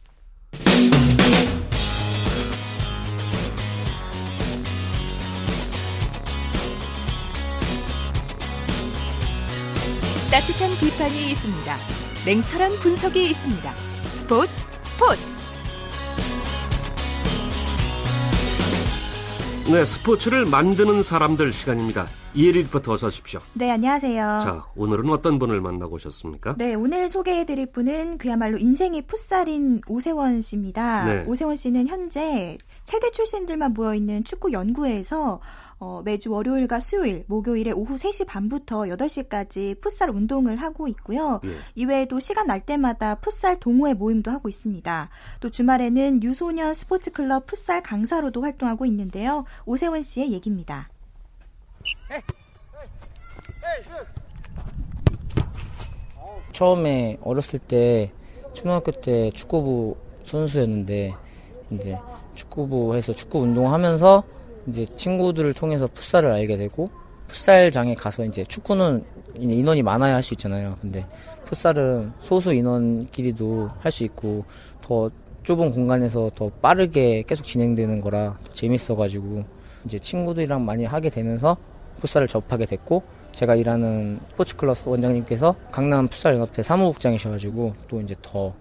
따뜻한 비판이 있습니다. 냉철한 분석이 있습니다. 스포츠 스포츠 네, 스포츠를 만드는 사람들 시간입니다. 이혜리 리포터 어서 오십시오. 네, 안녕하세요. 자, 오늘은 어떤 분을 만나고 오셨습니까? 네, 오늘 소개해드릴 분은 그야말로 인생이 풋살인 오세원 씨입니다. 네. 오세원 씨는 현재 체대 출신들만 모여있는 축구 연구회에서 어, 매주 월요일과 수요일, 목요일에 오후 3시 반부터 8시까지 풋살 운동을 하고 있고요. 예. 이외에도 시간 날 때마다 풋살 동호회 모임도 하고 있습니다. 또 주말에는 유소년 스포츠클럽 풋살 강사로도 활동하고 있는데요. 오세원 씨의 얘기입니다. 처음에 어렸을 때 초등학교 때 축구부 선수였는데 이제 축구부에서 축구 운동하면서 이제 친구들을 통해서 풋살을 알게 되고 풋살장에 가서 이제 축구는 인원이 많아야 할 수 있잖아요. 근데 풋살은 소수 인원끼리도 할 수 있고 더 좁은 공간에서 더 빠르게 계속 진행되는 거라 더 재밌어가지고 이제 친구들이랑 많이 하게 되면서 풋살을 접하게 됐고 제가 일하는 스포츠클럽 원장님께서 강남 풋살연합회 사무국장이셔가지고 또 이제 더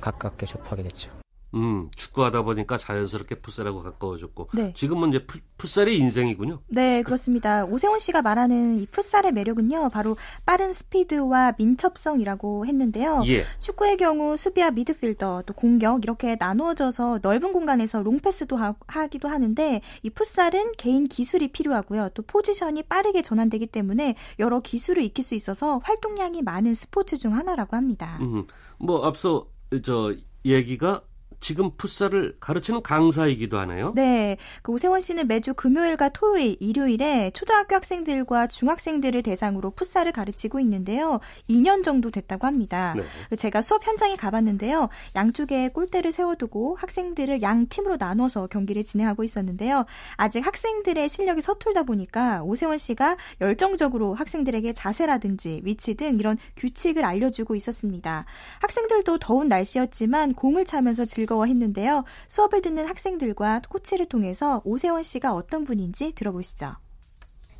가깝게 접하게 됐죠. 음, 축구하다 보니까 자연스럽게 풋살하고 가까워졌고 네. 지금은 이제 풋, 풋살이 인생이군요. 네, 그렇습니다. 오세훈 씨가 말하는 이 풋살의 매력은요, 바로 빠른 스피드와 민첩성이라고 했는데요. 예. 축구의 경우 수비와 미드필더, 또 공격 이렇게 나누어져서 넓은 공간에서 롱패스도 하, 하기도 하는데 이 풋살은 개인 기술이 필요하고요. 또 포지션이 빠르게 전환되기 때문에 여러 기술을 익힐 수 있어서 활동량이 많은 스포츠 중 하나라고 합니다. 음, 뭐 앞서 저 얘기가 지금 풋살을 가르치는 강사이기도 하네요. 네, 그 오세원 씨는 매주 금요일과 토요일, 일요일에 초등학교 학생들과 중학생들을 대상으로 풋살을 가르치고 있는데요. 2년 정도 됐다고 합니다. 네. 제가 수업 현장에 가봤는데요. 양쪽에 골대를 세워두고 학생들을 양 팀으로 나눠서 경기를 진행하고 있었는데요. 아직 학생들의 실력이 서툴다 보니까 오세원 씨가 열정적으로 학생들에게 자세라든지 위치 등 이런 규칙을 알려주고 있었습니다. 학생들도 더운 날씨였지만 공을 차면서 즐 거워했는데요. 수업을 듣는 학생들과 코치를 통해서 오세원 씨가 어떤 분인지 들어보시죠.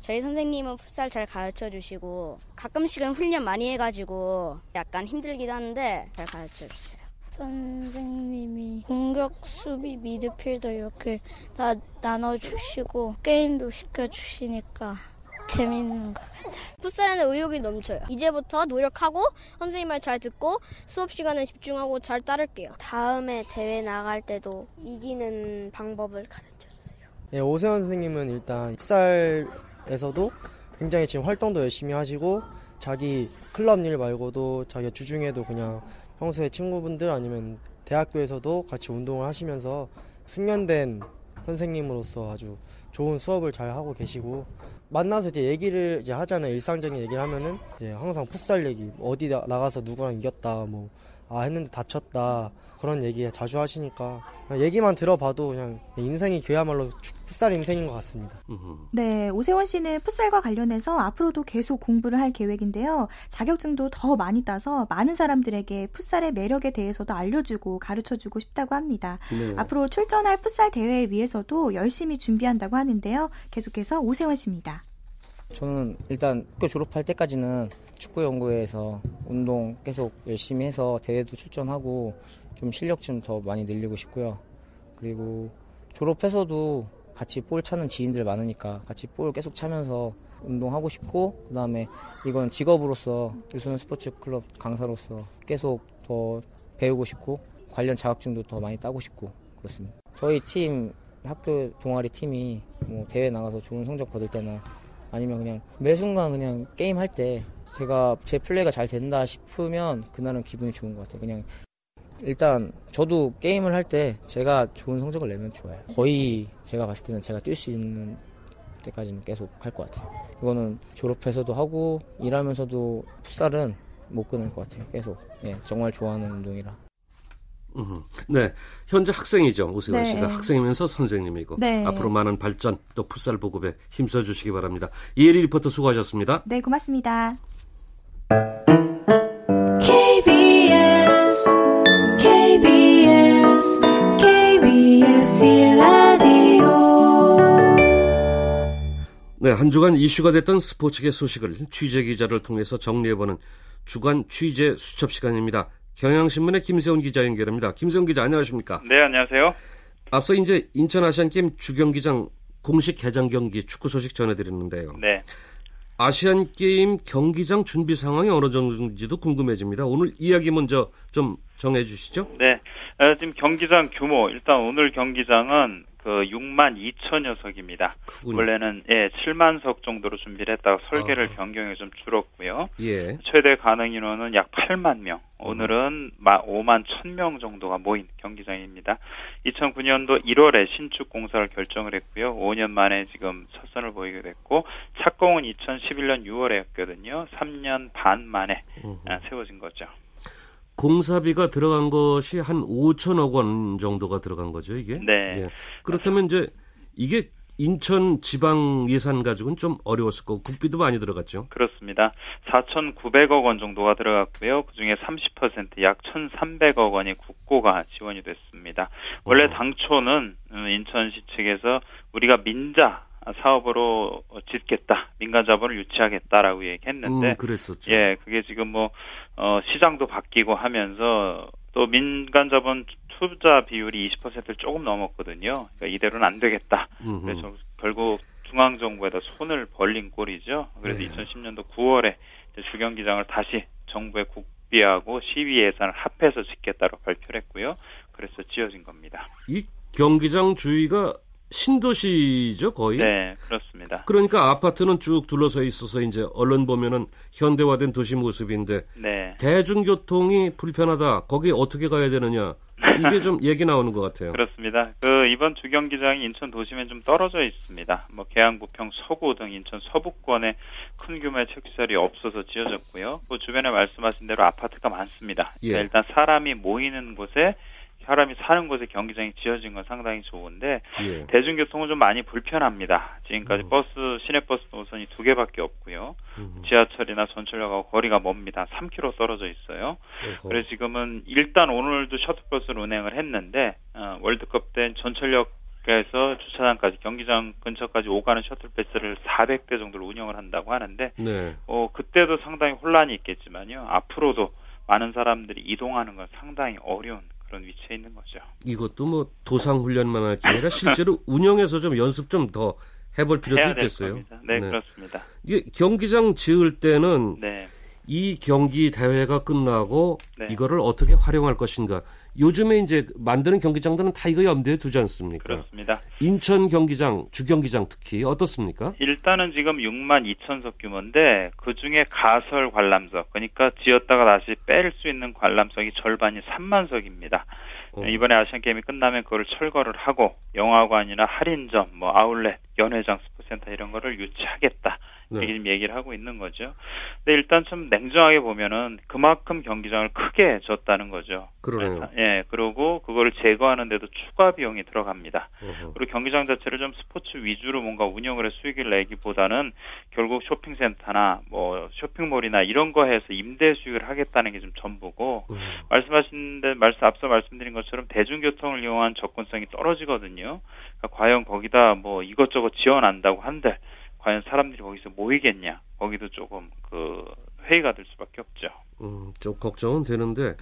저희 선생님은 풋살 잘 가르쳐 주시고 가끔씩은 훈련 많이 해가지고 약간 힘들기도 하는데 잘 가르쳐 주세요. 선생님이 공격, 수비, 미드필더 이렇게 다 나눠주시고 게임도 시켜주시니까 재밌는 것 같아요. 풋살에는 의욕이 넘쳐요. 이제부터 노력하고 선생님 말 잘 듣고 수업 시간에 집중하고 잘 따를게요. 다음에 대회 나갈 때도 이기는 방법을 가르쳐 주세요. 네, 오세원 선생님은 일단 풋살에서도 굉장히 지금 활동도 열심히 하시고 자기 클럽 일 말고도 자기가 주중에도 그냥 평소에 친구분들 아니면 대학교에서도 같이 운동을 하시면서 숙련된 선생님으로서 아주 좋은 수업을 잘 하고 계시고 만나서 이제 얘기를 이제 하잖아요. 일상적인 얘기를 하면은 이제 항상 풋살 얘기. 어디 나- 나가서 누구랑 이겼다 뭐. 아 했는데 다쳤다 그런 얘기 자주 하시니까 얘기만 들어봐도 그냥 인생이 그야말로 축- 풋살 인생인 것 같습니다. 네, 오세원 씨는 풋살과 관련해서 앞으로도 계속 공부를 할 계획인데요. 자격증도 더 많이 따서 많은 사람들에게 풋살의 매력에 대해서도 알려주고 가르쳐주고 싶다고 합니다. 네. 앞으로 출전할 풋살 대회에 위해서도 열심히 준비한다고 하는데요. 계속해서 오세원 씨입니다. 저는 일단 학교 졸업할 때까지는 축구 연구회에서 운동 계속 열심히 해서 대회도 출전하고 좀 실력 좀 더 많이 늘리고 싶고요. 그리고 졸업해서도 같이 볼 차는 지인들 많으니까 같이 볼 계속 차면서 운동하고 싶고 그다음에 이건 직업으로서 유소년 스포츠 클럽 강사로서 계속 더 배우고 싶고 관련 자격증도 더 많이 따고 싶고 그렇습니다. 저희 팀 학교 동아리 팀이 뭐 대회 나가서 좋은 성적 거둘 때나 아니면 그냥 매 순간 그냥 게임 할 때 제가 제 플레이가 잘 된다 싶으면 그날은 기분이 좋은 것 같아요. 그냥 일단 저도 게임을 할 때 제가 좋은 성적을 내면 좋아요. 거의 제가 봤을 때는 제가 뛸 수 있는 때까지는 계속 할 것 같아요. 이거는 졸업해서도 하고 일하면서도 풋살은 못 끊을 것 같아요. 계속 예, 정말 좋아하는 운동이라. 음, 네, 현재 학생이죠 오세훈 네. 씨가 학생이면서 선생님이고 네. 앞으로 많은 발전 또 풋살 보급에 힘써 주시기 바랍니다. 이혜리 리포터 수고하셨습니다. 네, 고맙습니다. 네, 한 주간 이슈가 됐던 스포츠계 소식을 취재 기자를 통해서 정리해보는 주간 취재 수첩 시간입니다. 경향신문의 김세훈 기자 연결합니다. 김세훈 기자 안녕하십니까? 네, 안녕하세요. 앞서 이제 인천 아시안게임 주경기장 공식 개장 경기 축구 소식 전해드렸는데요. 네. 아시안게임 경기장 준비 상황이 어느 정도인지도 궁금해집니다. 오늘 이야기 먼저 좀 정해 주시죠. 네. 어, 지금 경기장 규모, 일단 오늘 경기장은 그 6만 2천여 석입니다. 크군요. 원래는 예, 7만 석 정도로 준비를 했다가 설계를 변경해 좀 줄었고요. 예. 최대 가능 인원은 약 8만 명. 오늘은 5만 1000명 정도가 모인 경기장입니다. 2009년도 1월에 신축 공사를 결정을 했고요. 5년 만에 지금 첫 선을 보이게 됐고 착공은 2011년 6월에 했거든요. 3년 반 만에 아, 세워진 거죠. 공사비가 들어간 것이 한 5천억 원 정도가 들어간 거죠, 이게? 네. 예. 그렇다면 이제 이게 인천 지방 예산 가지고는 좀 어려웠을 거고 국비도 많이 들어갔죠. 그렇습니다. 4,900억 원 정도가 들어갔고요. 그중에 30%약 1,300억 원이 국고가 지원이 됐습니다. 원래 당초는 음, 인천시 측에서 우리가 민자 사업으로 짓겠다, 민간 자본을 유치하겠다라고 얘기했는데, 음, 그랬었죠. 예, 그게 지금 뭐 어, 시장도 바뀌고 하면서 또 민간 자본 투자 비율이 20%를 조금 넘었거든요. 그러니까 이대로는 안 되겠다. 음흠. 그래서 결국 중앙 정부에다 손을 벌린 꼴이죠. 그래서 네. 2010년도 9월에 주경 기장을 다시 정부의 국비하고 시위 예산을 합해서 짓겠다고 발표를 했고요. 그래서 지어진 겁니다. 이 경기장 주위가 신도시죠, 거의? 네, 그렇습니다. 그러니까 아파트는 쭉 둘러서 있어서 이제 얼른 보면은 현대화된 도시 모습인데 네. 대중교통이 불편하다. 거기 어떻게 가야 되느냐. 이게 좀 얘기 나오는 것 같아요. 그렇습니다. 그 이번 주경기장이 인천 도심에 좀 떨어져 있습니다. 뭐 계양, 부평, 서구 등 인천 서부권에 큰 규모의 체육시설이 없어서 지어졌고요. 그 주변에 말씀하신 대로 아파트가 많습니다. 예. 일단 사람이 모이는 곳에 사람이 사는 곳에 경기장이 지어진 건 상당히 좋은데 예. 대중교통은 좀 많이 불편합니다. 지금까지 음. 버스 시내버스 노선이 두 개밖에 없고요. 지하철이나 전철역하고 거리가 멉니다. 3km 떨어져 있어요. 그래서 지금은 일단 오늘도 셔틀버스를 운행을 했는데 어, 월드컵 때 전철역 에서 주차장까지 경기장 근처까지 오가는 셔틀버스를 400대 정도를 운영을 한다고 하는데 네. 어, 그때도 상당히 혼란이 있겠지만요. 앞으로도 많은 사람들이 이동하는 건 상당히 어려운 그런 위치에 있는 거죠. 이것도 뭐 도상 훈련만 할 게 아니라 실제로 운영해서 좀 연습 좀 더 해볼 필요도 있겠어요. 겁니다. 네, 그렇습니다. 이게 경기장 지을 때는 네. 이 경기 대회가 끝나고 네. 이거를 어떻게 활용할 것인가. 요즘에 이제 만드는 경기장들은 다 이거 염두에 두지 않습니까? 그렇습니다. 인천 경기장, 주경기장 특히 어떻습니까? 일단은 지금 6만 2천석 규모인데 그 중에 가설 관람석 그러니까 지었다가 다시 뺄 수 있는 관람석이 절반이 3만 석입니다. 어. 이번에 아시안 게임이 끝나면 그걸 철거를 하고 영화관이나 할인점, 뭐 아울렛, 연회장, 스포센터 이런 거를 유치하겠다. 네. 이렇게 지금 얘기를 하고 있는 거죠. 근데 일단 좀 냉정하게 보면은 그만큼 경기장을 크게 줬다는 거죠. 그러네요. 예, 그리고 그거를 제거하는데도 추가 비용이 들어갑니다. 어허. 그리고 경기장 자체를 좀 스포츠 위주로 뭔가 운영을 해 수익을 내기보다는 결국 쇼핑센터나 뭐 쇼핑몰이나 이런 거 해서 임대 수익을 하겠다는 게 좀 전부고 음. 말씀하신 데 말씀 앞서 말씀드린 것처럼 대중교통을 이용한 접근성이 떨어지거든요. 그러니까 과연 거기다 뭐 이것저것 지원한다고 한들 과연 사람들이 거기서 모이겠냐? 거기도 조금 그 회의가 될 수밖에 없죠. 음, 좀 걱정은 되는데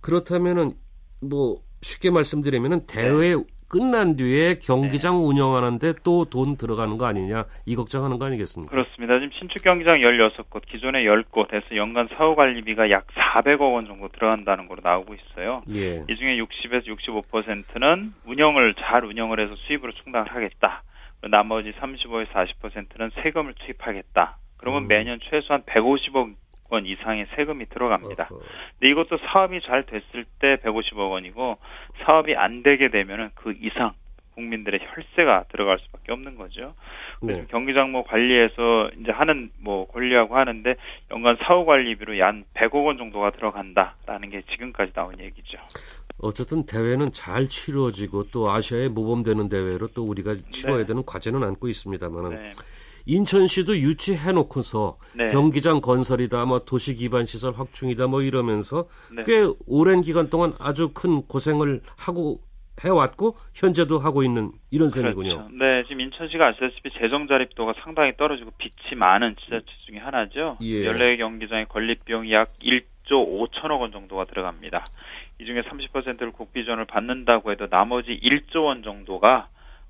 그렇다면은 뭐 쉽게 말씀드리면은 대회 네. 끝난 뒤에 경기장 운영하는데 또 돈 들어가는 거 아니냐 이 걱정하는 거 아니겠습니까? 그렇습니다. 지금 신축 경기장 16곳, 기존에 10곳에서 연간 사후 관리비가 약 400억 원 정도 들어간다는 걸로 나오고 있어요. 예. 이 중에 60에서 65%는 운영을 잘 운영을 해서 수입으로 충당을 하겠다. 나머지 35에서 40%는 세금을 투입하겠다. 그러면 음. 매년 최소한 150억 원 이상의 세금이 들어갑니다. 근데 이것도 사업이 잘 됐을 때 150억 원이고 사업이 안 되게 되면은 그 이상 국민들의 혈세가 들어갈 수밖에 없는 거죠. 네. 경기장 뭐 관리해서 이제 하는 뭐 권리하고 하는데 연간 사후 관리비로 약 100억 원 정도가 들어간다라는 게 지금까지 나온 얘기죠. 어쨌든 대회는 잘 치러지고 또 아시아에 모범되는 대회로 또 우리가 치러야 네. 되는 과제는 안고 있습니다만은 네. 인천시도 유치해놓고서 네. 경기장 건설이다, 뭐 도시 기반 시설 확충이다, 뭐 이러면서 네. 꽤 오랜 기간 동안 아주 큰 고생을 하고 해왔고 현재도 하고 있는 이런 셈이군요. 그렇죠. 네, 지금 인천시가 아시다시피 재정 자립도가 상당히 떨어지고 빚이 많은 지자체 중에 하나죠. 예. 14개 경기장의 건립 비용이 약 1조 5천억 원 정도가 들어갑니다. 이 중에 30%를 국비전을 받는다고 해도 나머지 1조 원 정도가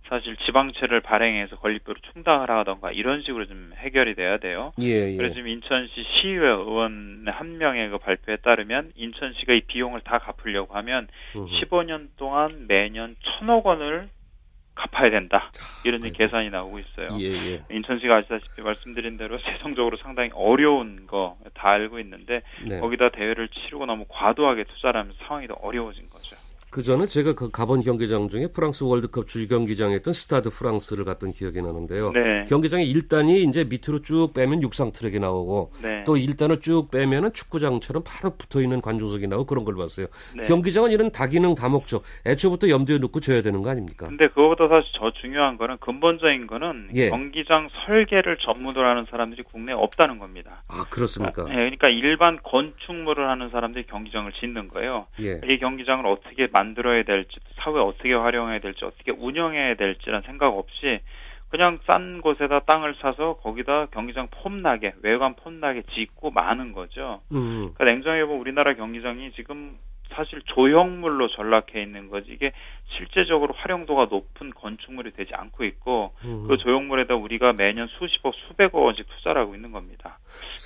사실 지방채를 발행해서 건립비로 충당을 하던가 이런 식으로 좀 해결이 돼야 돼요. 예, 예. 그래서 지금 인천시 시의회 의원 한 명의 그 발표에 따르면 인천시가 이 비용을 다 갚으려고 하면 음. 15년 동안 매년 천억 원을 갚아야 된다. 이런 이제 계산이 나오고 있어요. 예, 예. 인천시가 아시다시피 말씀드린 대로 재정적으로 상당히 어려운 거 다 알고 있는데 네. 거기다 대회를 치르고 너무 과도하게 투자를 하면 상황이 더 어려워진 거죠. 그 전에 제가 그 가본 경기장 중에 프랑스 월드컵 있던 스타드 프랑스를 갔던 기억이 나는데요. 네. 경기장의 1단이 이제 밑으로 쭉 빼면 육상 트랙이 나오고 네. 또 1단을 쭉 빼면은 축구장처럼 바로 붙어 있는 관중석이 나오고 그런 걸 봤어요. 네. 경기장은 이런 다기능 다목적 애초부터 염두에 놓고 지어야 되는 거 아닙니까? 근데 그거보다 사실 더 중요한 거는 근본적인 거는 예. 경기장 설계를 전문으로 하는 사람들이 국내에 없다는 겁니다. 아 그렇습니까? 예, 그러니까 일반 건축물을 하는 사람들이 경기장을 짓는 거예요. 예. 이 경기장을 어떻게 만 들어야 될지, 사후에 어떻게 활용해야 될지, 어떻게 운영해야 될지란 생각 없이 그냥 싼 곳에다 땅을 사서 거기다 경기장 폼나게, 외관 폼나게 짓고 마는 거죠. 음. 그러니까 냉정하게 보면 우리나라 경기장이 지금 사실 조형물로 전락해 있는 거지 이게 실제적으로 활용도가 높은 건축물이 되지 않고 있고 음. 그 조형물에다 우리가 매년 수십억 수백억 원씩 투자를 하고 있는 겁니다.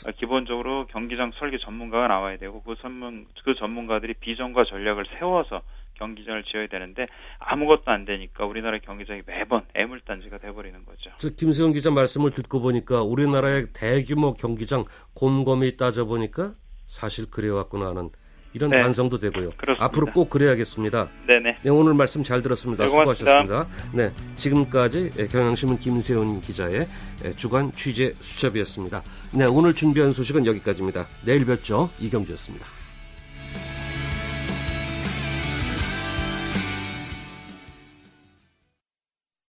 그러니까 기본적으로 경기장 설계 전문가가 나와야 되고 그 전문 그 전문가들이 비전과 전략을 세워서 경기장을 지어야 되는데 아무것도 안 되니까 우리나라 경기장이 매번 애물단지가 돼버리는 거죠. 저 김세훈 기자 말씀을 듣고 보니까 우리나라의 대규모 경기장 곰곰이 따져 보니까 사실 그래왔구나 하는 이런 네. 반성도 되고요. 그렇습니다. 앞으로 꼭 그래야겠습니다. 네네. 네, 오늘 말씀 잘 들었습니다. 네. 수고하셨습니다. 네, 지금까지 경향신문 김세훈 기자의 주간 취재 수첩이었습니다. 네, 오늘 준비한 소식은 여기까지입니다. 내일 뵙죠. 이경주였습니다.